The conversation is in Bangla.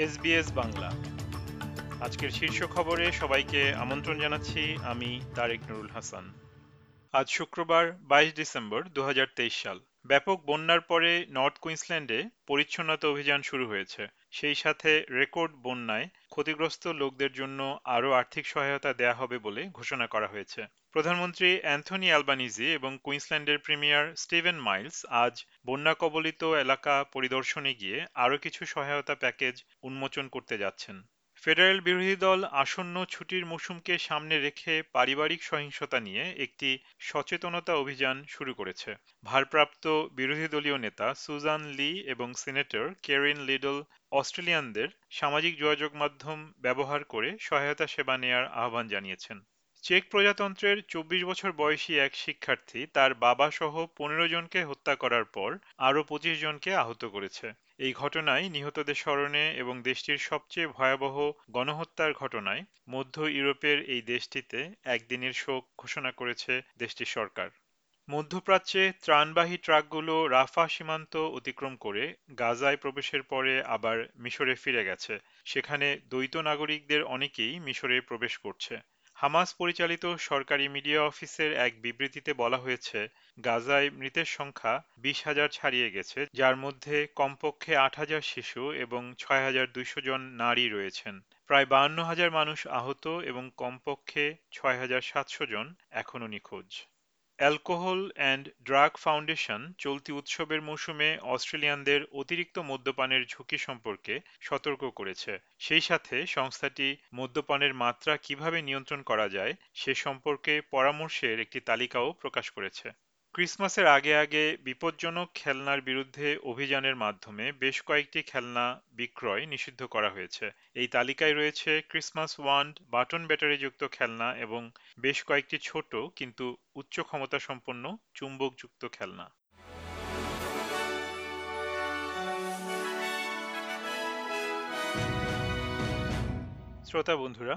এসবিএস বাংলা। আজকের শীর্ষ খবরে সবাইকে আমন্ত্রণ জানাচ্ছি আমি তারেক নুরুল হাসান। আজ শুক্রবার বাইশ ডিসেম্বর দু হাজার তেইশ সাল। ব্যাপক বন্যার পরে নর্থ কুইন্সল্যান্ডে পরিচ্ছন্নতা অভিযান শুরু হয়েছে। সেই সাথে রেকর্ড বন্যায় ক্ষতিগ্রস্ত লোকদের জন্য আরও আর্থিক সহায়তা দেয়া হবে বলে ঘোষণা করা হয়েছে। প্রধানমন্ত্রী অ্যান্থনি অ্যালবানিজি এবং কুইন্সল্যান্ডের প্রিমিয়ার স্টিভেন মাইলস আজ বন্যা কবলিত এলাকা পরিদর্শনে গিয়ে আরও কিছু সহায়তা প্যাকেজ উন্মোচন করতে যাচ্ছেন। ফেডারেল বিরোধী দল আসন্ন ছুটির মৌসুমকে সামনে রেখে পারিবারিক সহিংসতা নিয়ে একটি সচেতনতা অভিযান শুরু করেছে। ভারপ্রাপ্ত বিরোধী দলীয় নেতা সুজান লি এবং সিনেটর কেরিন লিডল অস্ট্রেলিয়ানদের সামাজিক যোগাযোগ মাধ্যম ব্যবহার করে সহায়তা সেবা নেয়ার আহ্বান জানিয়েছেন। চেক প্রজাতন্ত্রের চব্বিশ বছর বয়সী এক শিক্ষার্থী তার বাবা সহ পনেরো জনকে হত্যা করার পর আরও পঁচিশ জনকে আহত করেছে। এই ঘটনায় নিহতদের স্মরণে এবং দেশটির সবচেয়ে ভয়াবহ গণহত্যার ঘটনায় মধ্য ইউরোপের এই দেশটিতে একদিনের শোক ঘোষণা করেছে দেশটির সরকার। মধ্যপ্রাচ্যে ত্রাণবাহী ট্রাকগুলো রাফা সীমান্ত অতিক্রম করে গাজায় প্রবেশের পরে আবার মিশরে ফিরে গেছে। সেখানে দ্বৈত নাগরিকদের অনেকেই মিশরে প্রবেশ করছে। হামাস পরিচালিত সরকারি মিডিয়া অফিসের এক বিবৃতিতে বলা হয়েছে, গাজায় মৃতের সংখ্যা বিশ হাজার ছাড়িয়ে গেছে, যার মধ্যে কমপক্ষে আট হাজার শিশু এবং ছয় হাজার দুইশো জন নারী রয়েছেন। প্রায় বাহান্ন হাজার মানুষ আহত এবং কমপক্ষে ছয় হাজার সাতশো জন এখনও নিখোঁজ। অ্যালকোহল অ্যান্ড ড্রাগ ফাউন্ডেশন চলতি উৎসবের মৌসুমে অস্ট্রেলিয়ানদের অতিরিক্ত মদ্যপানের ঝুঁকি সম্পর্কে সতর্ক করেছে। সেই সাথে সংস্থাটি মদ্যপানের মাত্রা কীভাবে নিয়ন্ত্রণ করা যায় সে সম্পর্কে পরামর্শের একটি তালিকাও প্রকাশ করেছে। ক্রিসমাসের আগে আগে বিপজ্জনক খেলনার বিরুদ্ধে অভিযানের মাধ্যমে বেশ কয়েকটি খেলনা বিক্রয় নিষিদ্ধ করা হয়েছে। এই তালিকায় রয়েছে ক্রিসমাস ওয়ান্ড, বাটন ব্যাটারিযুক্ত খেলনা এবং বেশ কয়েকটি ছোট কিন্তু উচ্চ ক্ষমতা সম্পন্ন চুম্বকযুক্ত খেলনা। শ্রোতা বন্ধুরা